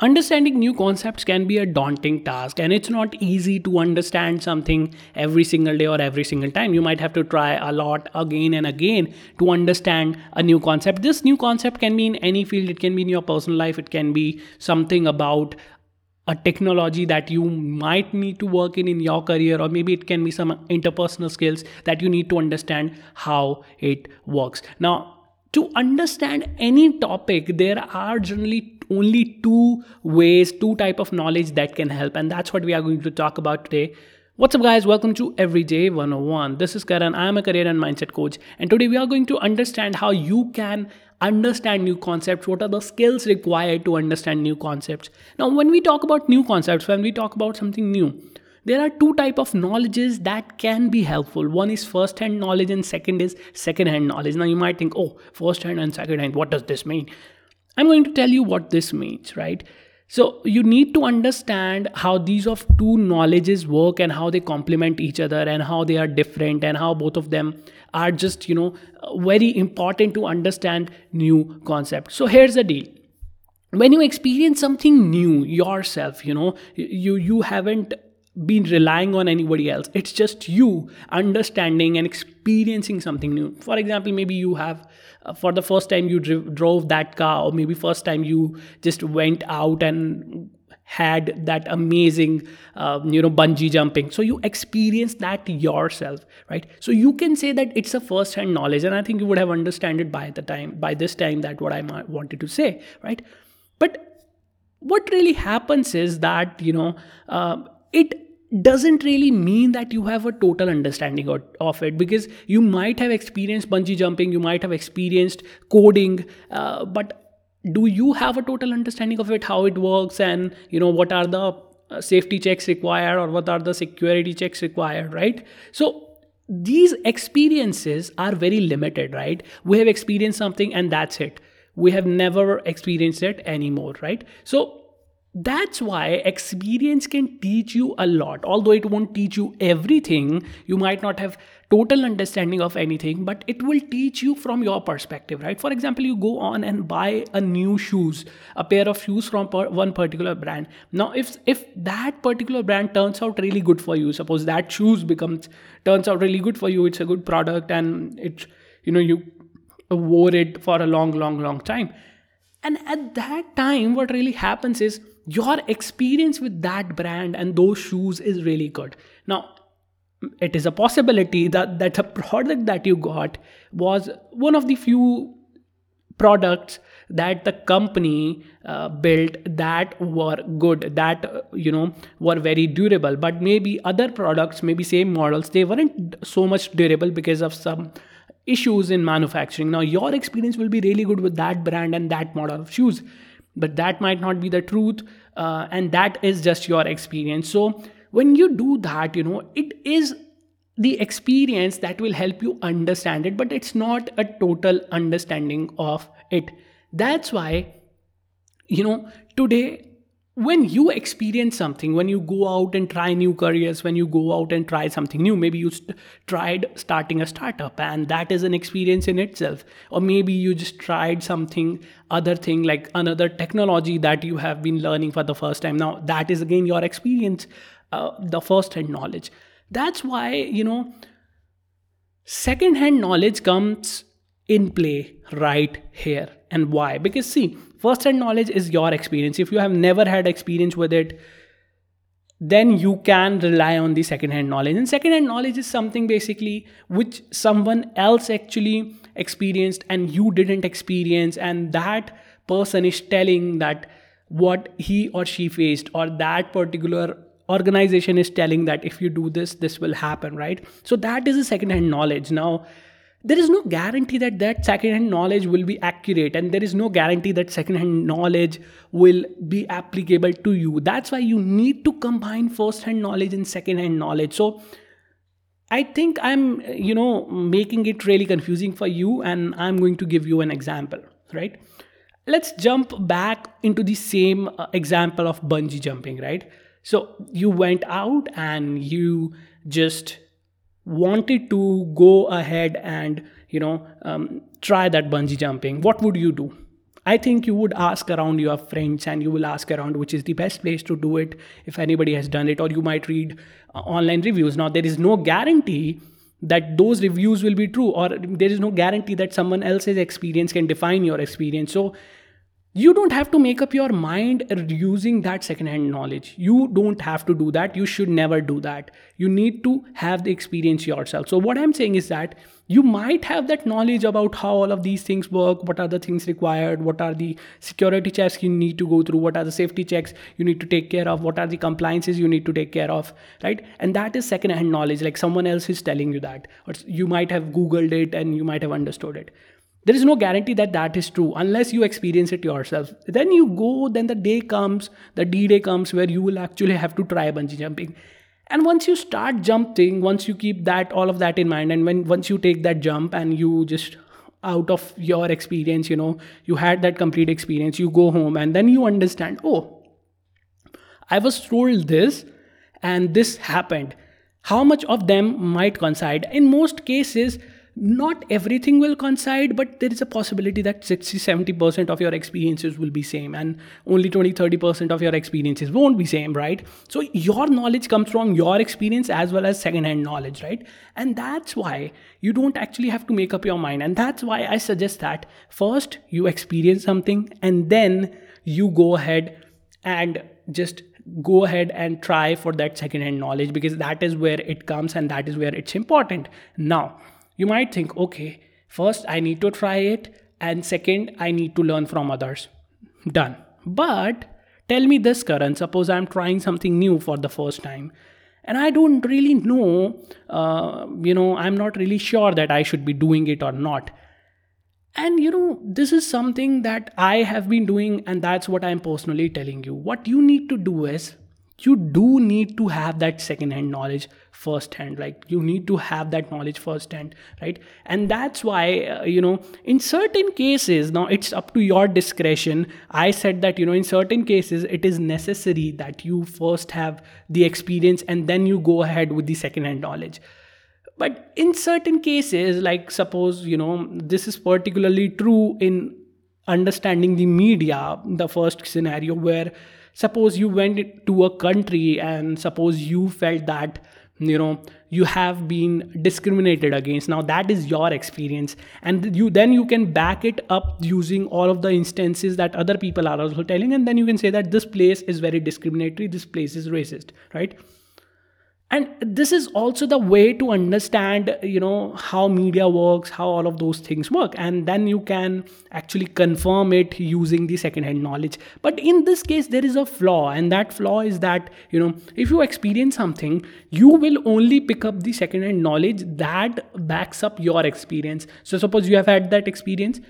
understanding new concepts can be a daunting task and it's not easy to understand something every single day or every single time. You might have to try a lot again and again to understand a new concept. This new concept can be in any field. It can be in your personal life. It can be something about a technology that you might need to work in in your career or maybe it can be some interpersonal skills that you need to understand how it works. Now to understand any topic there are generally only two ways two type of knowledge that can help. And that's what we are going to talk about today. What's up guys? Welcome to everyday 101 this is karan. I am a career and mindset coach. And today we are going to understand how you can understand new concepts. What are the skills required to understand new concepts? Now when we talk about new concepts when we talk about something new there are two type of knowledges that can be helpful. One is first hand knowledge and second is second hand knowledge. Now you might think oh first hand and second hand what does this mean I'm going to tell you what this means, right? So you need to understand how these of two knowledges work and how they complement each other and how they are different and how both of them are just, you know, very important to understand new concepts. So here's the deal. When you experience something new yourself, you know, you you haven't been relying on anybody else. It's just you understanding and experiencing something new. For example, maybe you have uh, for the first time you dri- drove that car or maybe first time you just went out and had that amazing uh, you know bungee jumping so you experience that yourself right so you can say that it's a first hand knowledge and i think you would have understood it by the time by this time that what i wanted to say right but what really happens is that you know uh, it doesn't really mean that you have a total understanding of it because you might have experienced bungee jumping you might have experienced coding uh, but do you have a total understanding of it how it works and you know what are the uh, safety checks required or what are the security checks required right? So these experiences are very limited right? We have experienced something and that's it. We have never experienced it anymore right? So that's why experience can teach you a lot. Although it won't teach you everything you might not have total understanding of anything but it will teach you from your perspective right? For example you go on and buy a new shoes a pair of shoes from per one particular brand. Now if if that particular brand turns out really good for you suppose that shoes becomes turns out really good for you it's a good product and it's you know you wore it for a long long long time. And at that time what really happens is your experience with that brand and those shoes is really good. Now it is a possibility that that a product that you got was one of the few products that the company uh, built that were good that uh, you know were very durable. But maybe other products maybe same models they weren't so much durable because of some issues in manufacturing. Now your experience will be really good with that brand and that model of shoes but that might not be the truth uh, and that is just your experience. So when you do that you know it is the experience that will help you understand it but it's not a total understanding of it. That's why you know today when you experience something when you go out and try new careers when you go out and try something new maybe you st- tried starting a startup and that is an experience in itself. Or maybe you just tried something other thing like another technology that you have been learning for the first time. Now that is again your experience uh, the first hand knowledge. That's why you know second hand knowledge comes in play right here and why? Because see first hand knowledge is your experience. If you have never had experience with it then you can rely on the second hand knowledge. And second hand knowledge is something basically which someone else actually experienced and you didn't experience and that person is telling that what he or she faced or that particular organization is telling that if you do this this will happen right? So that is a second hand knowledge. Now there is no guarantee that that second-hand knowledge will be accurate and there is no guarantee that second-hand knowledge will be applicable to you. That's why you need to combine first-hand knowledge and second-hand knowledge. So i think i'm you know making it really confusing for you and i'm going to give you an example right? Let's jump back into the same uh, example of bungee jumping right? So you went out and you just wanted to go ahead and you know um, try that bungee jumping what would you do I think you would ask around your friends and you will ask around which is the best place to do it if anybody has done it, or you might read uh, online reviews. Now, there is no guarantee that those reviews will be true, or there is no guarantee that someone else's experience can define your experience. So, you don't have to make up your mind using that secondhand knowledge. You don't have to do that. You should never do that. You need to have the experience yourself. So what i'm saying is that you might have that knowledge about how all of these things work what are the things required what are the security checks you need to go through what are the safety checks you need to take care of what are the compliances you need to take care of right? And that is secondhand knowledge like someone else is telling you that. Or you might have googled it and you might have understood it there is no guarantee that that is true unless you experience it yourself. Then you go then the day comes the d day comes where you will actually have to try bungee jumping. And once you start jumping once you keep that all of that in mind and when once you take that jump and you just out of your experience you know you had that complete experience you go home and then you understand oh i was told this and this happened. How much of them might coincide? In most cases not everything will coincide but there is a possibility that 60 70% of your experiences will be same and only 20 30% of your experiences won't be same right? So your knowledge comes from your experience as well as second hand knowledge right? And that's why you don't actually have to make up your mind. And that's why i suggest that first you experience something and then you go ahead and just go ahead and try for that second hand knowledge because that is where it comes and that is where it's important. Now you might think, okay, first I need to try it, and second, I need to learn from others. Done. But tell me this, Karan. Suppose I'm trying something new for the first time, and I don't really know, uh, you know, I'm not really sure that I should be doing it or not. And you know, this is something that I have been doing, and that's what I'm personally telling you. What you need to do is you do need to have that second hand knowledge firsthand like you need to have that knowledge firsthand right? And that's why uh, you know in certain cases now it's up to your discretion. I said that you know in certain cases it is necessary that you first have the experience and then you go ahead with the second hand knowledge. But in certain cases like suppose you know this is particularly true in understanding the media the first scenario where suppose you went to a country and suppose you felt that you know you have been discriminated against. Now that is your experience. And you then you can back it up using all of the instances that other people are also telling. And then you can say that this place is very discriminatory this place is racist right and this is also the way to understand you know how media works how all of those things work. And then you can actually confirm it using the second hand knowledge. But in this case there is a flaw. And that flaw is that you know if you experience something you will only pick up the second hand knowledge that backs up your experience. So suppose you have had that experience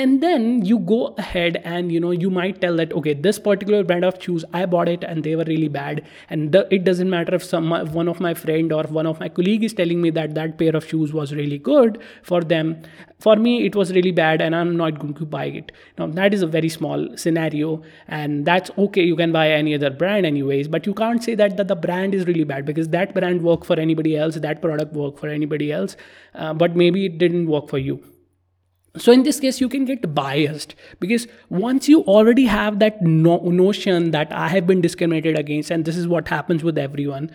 and then you go ahead and you know you might tell that okay this particular brand of shoes i bought it and they were really bad. And the, it doesn't matter if some one of my friend or one of my colleague is telling me that that pair of shoes was really good for them. For me it was really bad and i'm not going to buy it. Now that is a very small scenario and that's okay. You can buy any other brand anyways but you can't say that, that the brand is really bad because that brand worked for anybody else that product worked for anybody else uh, but maybe it didn't work for you so in this case you can get biased because once you already have that no- notion that i have been discriminated against and this is what happens with everyone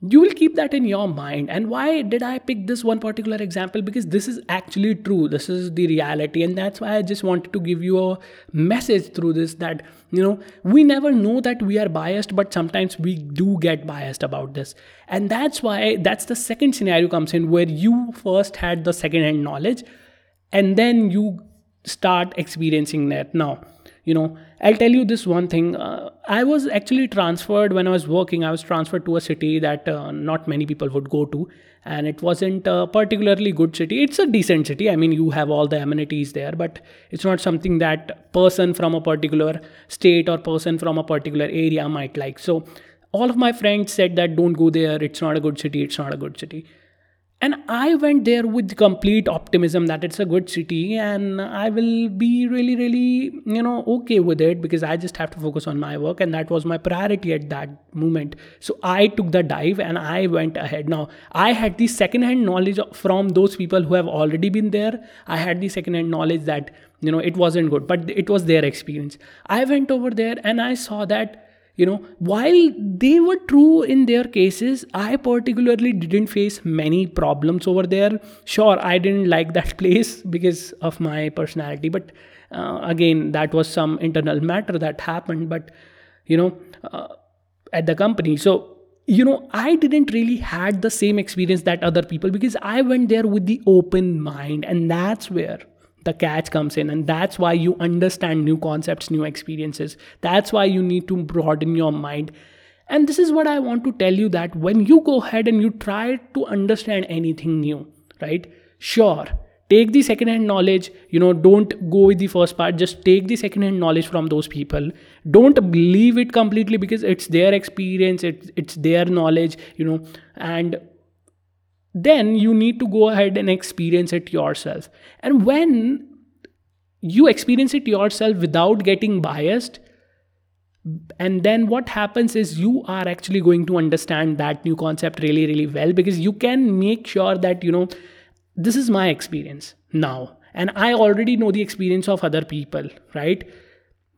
you will keep that in your mind. And why did i pick this one particular example? Because this is actually true. This is the reality. And that's why i just wanted to give you a message through this that you know we never know that we are biased but sometimes we do get biased about this. And that's why that's the second scenario comes in where you first had the second hand knowledge and then you start experiencing that. Now you know i'll tell you this one thing. Uh, i was actually transferred when i was working. I was transferred to a city that uh, not many people would go to and it wasn't a particularly good city. It's a decent city. I mean you have all the amenities there but it's not something that person from a particular state or person from a particular area might like. So all of my friends said that don't go there. It's not a good city. It's not a good city and i went there with complete optimism that it's a good city and i will be really really you know okay with it because i just have to focus on my work and that was my priority at that moment. So i took the dive and i went ahead. Now i had the second hand knowledge from those people who have already been there. I had the second hand knowledge that you know it wasn't good but it was their experience. I went over there and i saw that you know while they were true in their cases i particularly didn't face many problems over there. Sure i didn't like that place because of my personality but uh, again that was some internal matter that happened but you know uh, at the company. So you know i didn't really had the same experience that other people because i went there with the open mind and that's where the catch comes in. And that's why you understand new concepts new experiences. That's why you need to broaden your mind. And this is what i want to tell you that when you go ahead and you try to understand anything new right? Sure take the second hand knowledge. You know don't go with the first part. Just take the second hand knowledge from those people. Don't believe it completely because it's their experience. It's, it's their knowledge you know. And then you need to go ahead and experience it yourself. And when you experience it yourself without getting biased, and then what happens is you are actually going to understand that new concept really, really well because you can make sure that, you know, this is my experience now. And I already know the experience of other people, right?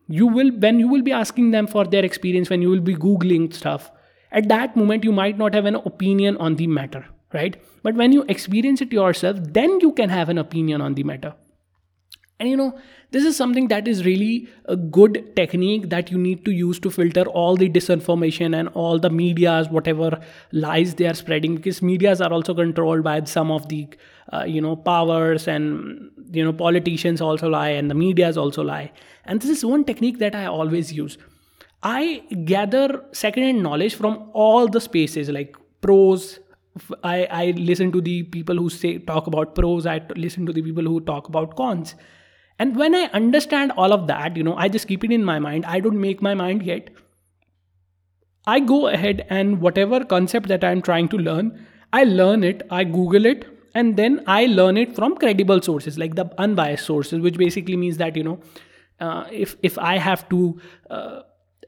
You will, when you will be asking them for their experience, when you will be Googling stuff, at that moment, you might not have an opinion on the matter right? But when you experience it yourself, then you can have an opinion on the matter. And you know, this is something that is really a good technique that you need to use to filter all the disinformation and all the medias, whatever lies they are spreading, because medias are also controlled by some of the, uh, you know, powers and, you know, politicians also lie and the medias also lie. And this is one technique that I always use. I gather second-hand knowledge from all the spaces like pros, I, I listen to the people who say talk about pros i listen to the people who talk about cons. And when i understand all of that you know i just keep it in my mind. I don't make my mind yet. I go ahead and whatever concept that i'm trying to learn i learn it i google it and then i learn it from credible sources like the unbiased sources which basically means that you know uh, if if i have to uh,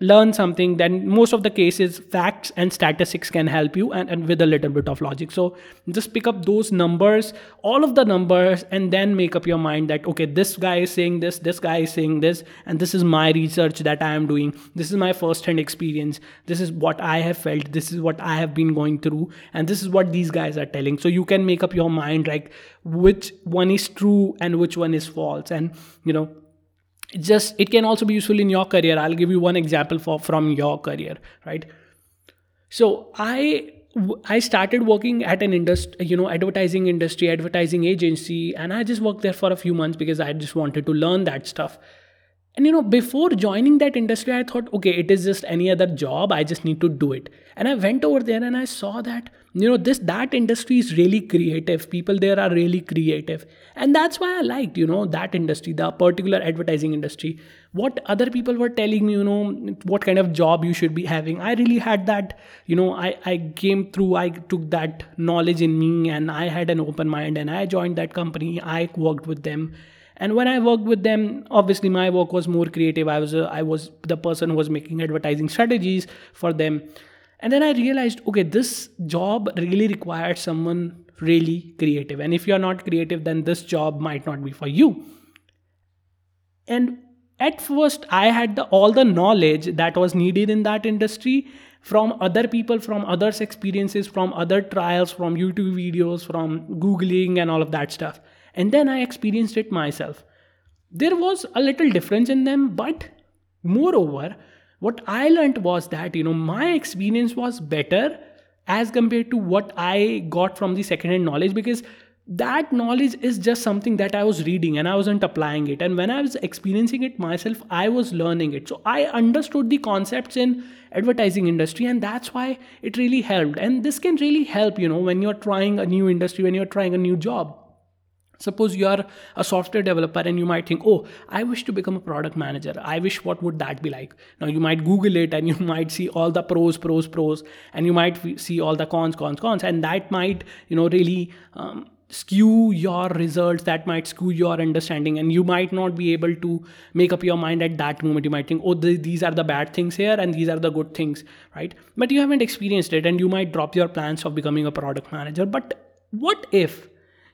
learn something then most of the cases facts and statistics can help you and, and with a little bit of logic. So just pick up those numbers all of the numbers and then make up your mind that okay this guy is saying this this guy is saying this and this is my research that i am doing. This is my first hand experience. This is what i have felt. This is what i have been going through. And this is what these guys are telling. So you can make up your mind like which one is true and which one is false. And you know just it can also be useful in your career. I'll give you one example for from your career right? So i i started working at an industry you know advertising industry advertising agency and i just worked there for a few months because i just wanted to learn that stuff and you know, before joining that industry, I thought, okay, it is just any other job. I just need to do it. And I went over there and I saw that, you know, this that industry is really creative. People there are really creative. And that's why I liked, you know, that industry, the particular advertising industry. What other people were telling me, you know, what kind of job you should be having. I really had that, you know, I, I came through, I took that knowledge in me and I had an open mind and I joined that company. I worked with them and when i worked with them obviously my work was more creative. I was a, I was the person who was making advertising strategies for them. And then i realized okay this job really required someone really creative. And if you're not creative then this job might not be for you. And at first i had the, all the knowledge that was needed in that industry from other people from others experiences from other trials from youtube videos from googling and all of that stuff and then I experienced it myself. There was a little difference in them, but moreover, what I learned was that, you know, my experience was better as compared to what I got from the second-hand knowledge because that knowledge is just something that I was reading and I wasn't applying it. And when I was experiencing it myself, I was learning it. So I understood the concepts in advertising industry and that's why it really helped. And this can really help, you know, when you're trying a new industry, when you're trying a new job suppose you are a software developer and you might think oh i wish to become a product manager. I wish what would that be like? Now you might google it and you might see all the pros pros pros and you might see all the cons cons cons and that might you know really um, skew your results that might skew your understanding and you might not be able to make up your mind at that moment. You might think oh these are the bad things here and these are the good things right? But you haven't experienced it and you might drop your plans of becoming a product manager. But what if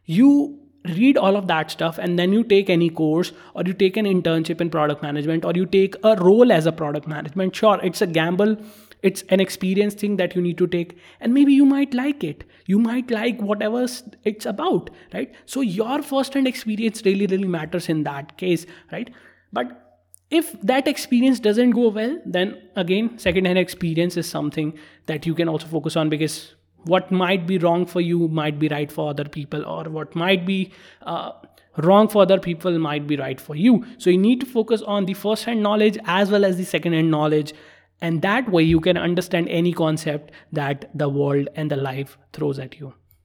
you read all of that stuff and then you take any course or you take an internship in product management or you take a role as a product management sure it's a gamble it's an experience thing that you need to take and maybe you might like it. You might like whatever it's about right? So your first hand experience really really matters in that case right? But if that experience doesn't go well then again second hand experience is something that you can also focus on because what might be wrong for you might be right for other people or what might be uh, wrong for other people might be right for you. So you need to focus on the first hand knowledge as well as the second hand knowledge. And that way you can understand any concept that the world and the life throws at you